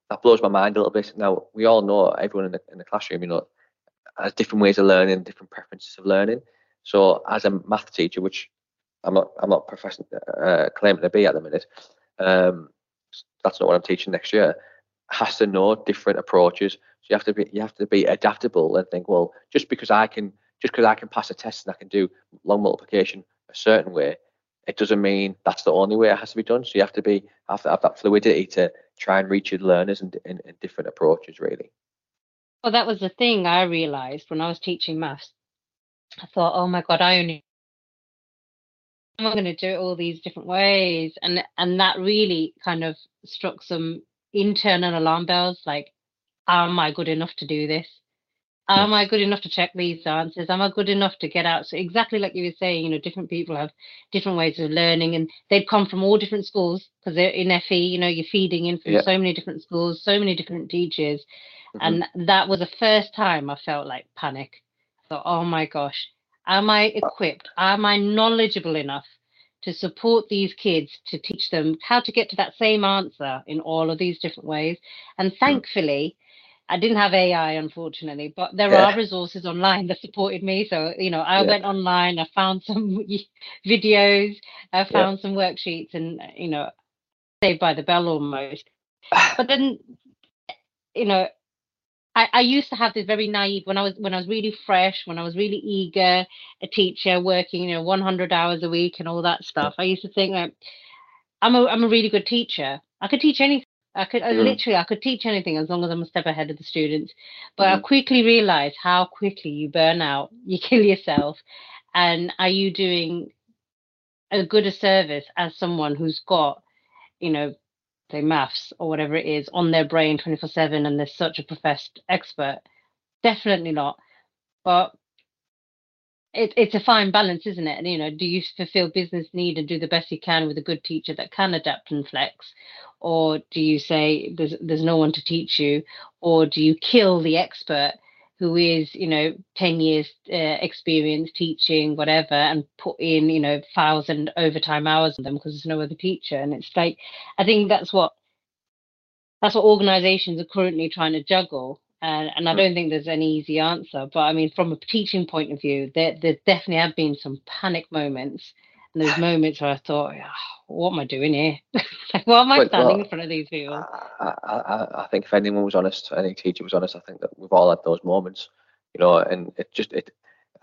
that blows my mind a little bit. Now, we all know everyone in the in the classroom, you know, has different ways of learning, different preferences of learning. So, as a math teacher, which I'm not, I'm not professing, uh, claiming to be at the minute, um, that's not what I'm teaching next year. Has to know different approaches so you have to be you have to be adaptable and think, well, just because I can just because I can pass a test and I can do long multiplication a certain way, it doesn't mean that's the only way it has to be done. So you have to be have to have that fluidity to try and reach your learners in, in, in different approaches, really. Well, that was the thing I realized when I was teaching maths. I thought, oh my god, I only I'm going to do it all these different ways, and and that really kind of struck some internal alarm bells. Like, am I good enough to do this? Am I good enough to check these answers? Am I good enough to get out? So exactly like you were saying, you know, different people have different ways of learning, and they've come from all different schools because they're in FE. You know, you're feeding in from yeah. so many different schools, so many different teachers, mm-hmm. and that was the first time I felt like panic. I thought, oh my gosh, am I equipped? Am I knowledgeable enough to support these kids to teach them how to get to that same answer in all of these different ways? And thankfully I didn't have AI, unfortunately, but there yeah. are resources online that supported me. So, you know, I yeah. went online, I found some videos, I found yeah. some worksheets, and, you know, saved by the bell almost. but then, you know, I, I used to have this very naive when I was when I was really fresh, when I was really eager, a teacher working, you know, 100 hours a week and all that stuff. I used to think like, I'm a I'm a really good teacher. I could teach anything. I could mm. literally I could teach anything as long as I'm a step ahead of the students. But mm. I quickly realized how quickly you burn out, you kill yourself, and are you doing as good a service as someone who's got, you know, say maths or whatever it is on their brain 24 7 and they're such a professed expert? Definitely not. But it, it's a fine balance, isn't it? And you know, do you fulfill business need and do the best you can with a good teacher that can adapt and flex, or do you say there's there's no one to teach you, or do you kill the expert who is you know 10 years uh, experience teaching whatever and put in you know thousand overtime hours on them because there's no other teacher? And it's like i think that's what that's what organizations are currently trying to juggle and, and I hmm. don't think there's any easy answer. But I mean, from a teaching point of view, there, there definitely have been some panic moments. And there's moments where I thought, oh, what am I doing here? like, what am I standing well, in front of these people? I, I, I think if anyone was honest, any teacher was honest, I think that we've all had those moments, you know, and it just, it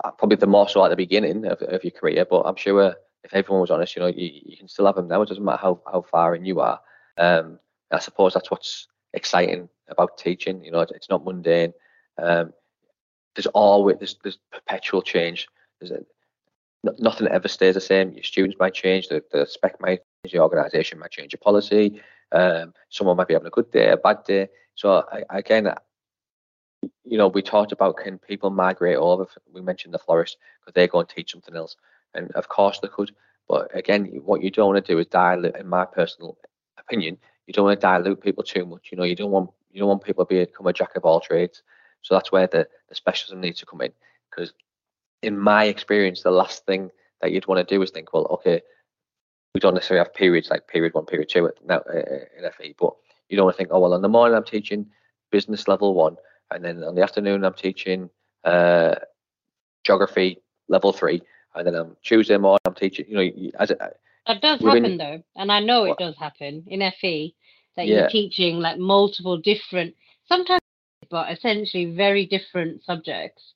uh, probably the more so at the beginning of, of your career, but I'm sure if everyone was honest, you know, you, you can still have them now. It doesn't matter how, how far in you are. Um, I suppose that's what's exciting about teaching. You know, it's not mundane. Um, there's always there's, there's perpetual change. There's a, nothing ever stays the same. Your students might change, the, the spec might change, the organisation might change your policy. Um, someone might be having a good day, a bad day. So I, again, you know, we talked about can people migrate over. We mentioned the florist because they go and teach something else, and of course they could. But again, what you don't want to do is dilute, in my personal opinion, you don't want to dilute people too much. You know, you don't want you don't want people to become a jack of all trades. So that's where the, the specialism needs to come in. Because in my experience, the last thing that you'd want to do is think, well, okay, we don't necessarily have periods like period one, period two now uh, in FE, but you don't want to think, oh well, in the morning I'm teaching business level one, and then on the afternoon I'm teaching uh, geography level three, and then on Tuesday morning I'm teaching. You know, as it, that does happen though, and I know it does happen in FE that yeah. you're teaching like multiple different, sometimes, but essentially very different subjects.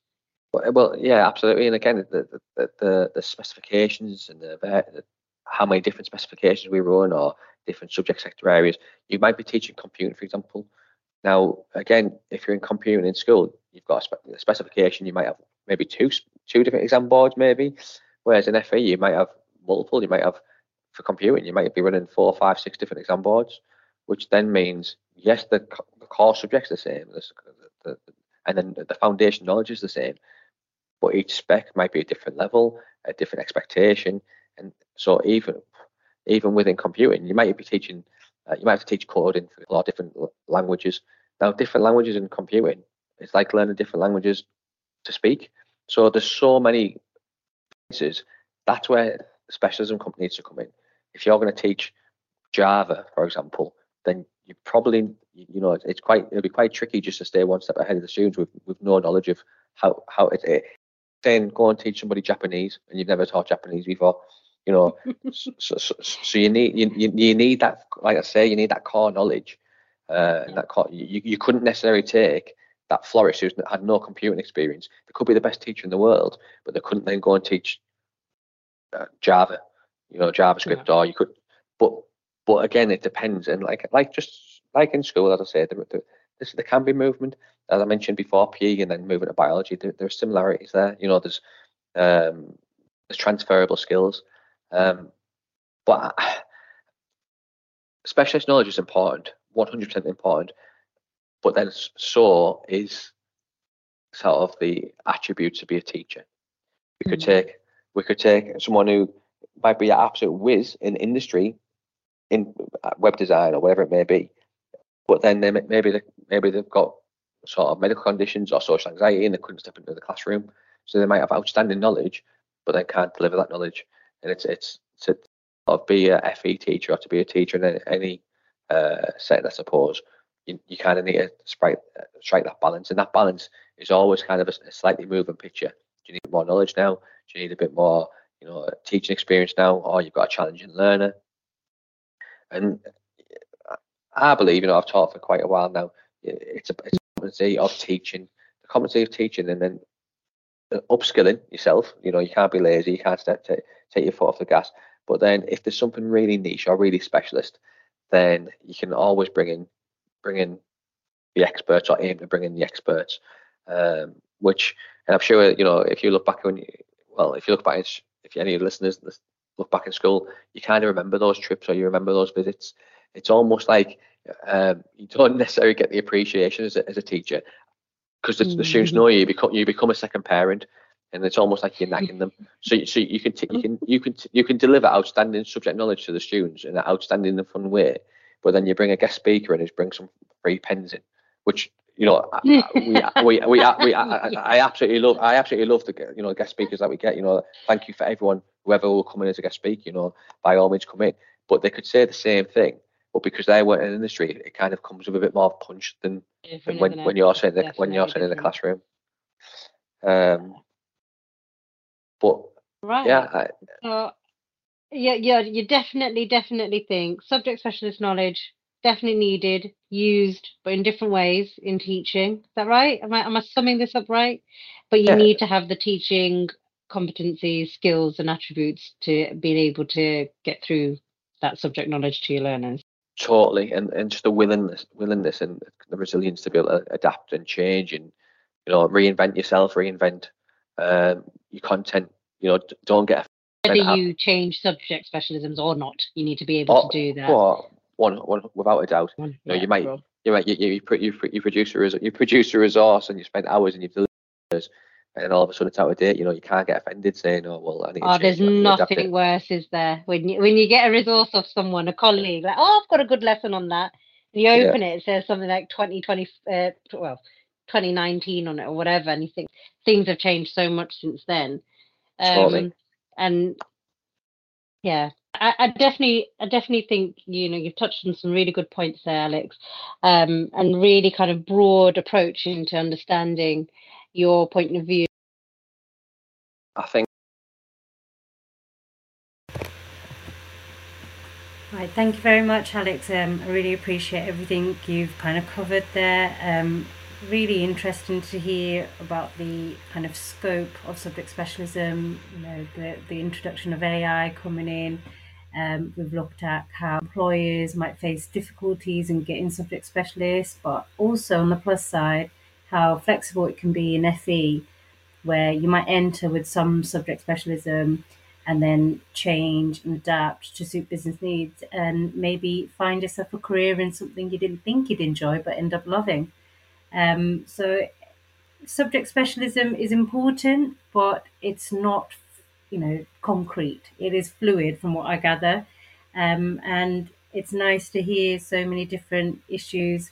Well, eh, well yeah, absolutely. And again, the the, the, the specifications and the, the, how many different specifications we run or different subject sector areas. You might be teaching computing, for example. Now, again, if you're in computing in school, you've got a specification. You might have maybe two two different exam boards, maybe. Whereas in FE, you might have multiple. You might have for computing, you might be running four, five, six different exam boards which then means yes, the, the core subject's are the same, the, the, and then the foundation knowledge is the same, but each spec might be a different level, a different expectation, and so even even within computing, you might be teaching, uh, you might have to teach coding for a lot of different languages. Now, different languages in computing, it's like learning different languages to speak. So there's so many places. That's where specialism needs to come in. If you're going to teach Java, for example, then you probably you know it's quite it'll be quite tricky just to stay one step ahead of the students with with no knowledge of how how it, it then go and teach somebody Japanese and you've never taught Japanese before you know so, so, so, you need you, you need that like I say you need that core knowledge uh that core, you, you couldn't necessarily take that florist who's had no computing experience. They could be the best teacher in the world but they couldn't then go and teach uh, Java you know JavaScript yeah. or you could but but again, it depends, and like like just like in school, as I say, there, there, there can be movement, as I mentioned before, PE and then moving to biology. There, there are similarities there. You know, there's um, there's transferable skills, um, but specialist knowledge is important, 100% important. But then so is sort of the attributes to be a teacher. We could mm-hmm. take we could take someone who might be an absolute whiz in industry in uh, web design or whatever it may be. But then they maybe they, maybe they've got sort of medical conditions or social anxiety and they couldn't step into the classroom. So they might have outstanding knowledge, but they can't deliver that knowledge. And it's it's to sort be a FE teacher or to be a teacher in any uh, setting, I suppose. you, you kind of need to strike, strike that balance, and that balance is always kind of a, a slightly moving picture. Do you need more knowledge now? Do you need a bit more, you know, teaching experience now, or you've got a challenging learner? And I believe, you know, I've taught for quite a while now. It's a, it's a competency of teaching, the competency of teaching, and then upskilling yourself. You know, you can't be lazy. You can't step, take, take your foot off the gas. But then, if there's something really niche or really specialist, then you can always bring in bring in the experts or aim to bring in the experts. Um, which, and I'm sure you know, if you look back when, you, well, if you look back, if any listeners look back in school, you kind of remember those trips or you remember those visits. It's almost like um, you don't necessarily get the appreciation as a, as a teacher because the, mm-hmm. the, students mm. know you, you become you become a second parent, and it's almost like you're nagging them. So, so you can t- you can you can t- you can deliver outstanding subject knowledge to the students in an outstanding and fun way, but then you bring a guest speaker in who's bring some free pens in, which you know we, we, we, we, I, I absolutely love I absolutely love the you know guest speakers that we get. You know, thank you for everyone whoever will come in as a guest speaker. You know, by all means come in, but they could say the same thing. But because they weren't in the industry, it kind of comes with a bit more punch than, than when, when you're sitting the, when you're sitting in the classroom. Um, but right. yeah, so yeah, yeah, you definitely, definitely think subject specialist knowledge definitely needed, used, but in different ways in teaching. Is that right? Am I am I summing this up right? But you yeah. need to have the teaching competencies, skills, and attributes to being able to get through that subject knowledge to your learners. Totally, and and just the willingness, willingness, and the resilience to be able to adapt and change, and you know, reinvent yourself, reinvent um, your content. You know, don't get whether you change subject specialisms or not, you need to be able oh, to do that. Well, one, one without a doubt. You know, yeah, you might, you might, you, put you, you, you produce a resource, you produce a resource, and you spend hours and you've delivered, and all of a sudden it's out of date. You know, you can't get offended saying, "Oh, well, I need." Oh, there's nothing worse, is there? When you when you get a resource of someone, a colleague, like, "Oh, I've got a good lesson on that," and you open yeah. it, it says something like 2020, uh, well, 2019 on it or whatever, and you think things have changed so much since then. Um, totally. And yeah, I, I, definitely, I definitely think you know you've touched on some really good points there, Alex, um, and really kind of broad approach into understanding your point of view. I think. Right, thank you very much, Alex. Um, I really appreciate everything you've kind of covered there. Um, really interesting to hear about the kind of scope of subject specialism, you know, the, the introduction of AI coming in. Um, we've looked at how employers might face difficulties in getting subject specialists, but also on the plus side, how flexible it can be in FE, where you might enter with some subject specialism and then change and adapt to suit business needs and maybe find yourself a career in something you didn't think you'd enjoy but end up loving. Um, so subject specialism is important, but it's not, you know, concrete. It is fluid, from what I gather, um, and it's nice to hear so many different issues.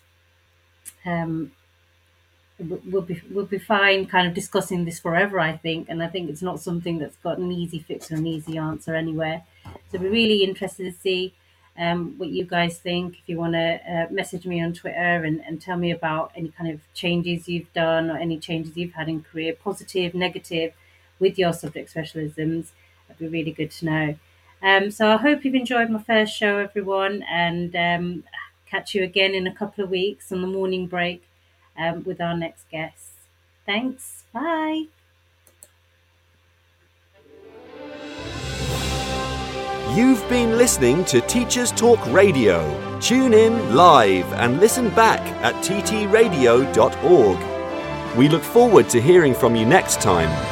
Um, we'll be we'll be fine, kind of discussing this forever, I think, and I think it's not something that's got an easy fix or an easy answer anywhere. So we're really interested to see um, what you guys think. If you want to uh, message me on Twitter and, and tell me about any kind of changes you've done or any changes you've had in career, positive, negative, with your subject specialisms, that'd be really good to know. Um, so I hope you've enjoyed my first show, everyone, and um, catch you again in a couple of weeks on the morning break um, with our next guest. Thanks. Bye. You've been listening to Teachers Talk Radio. Tune in live and listen back at ttradio.org. We look forward to hearing from you next time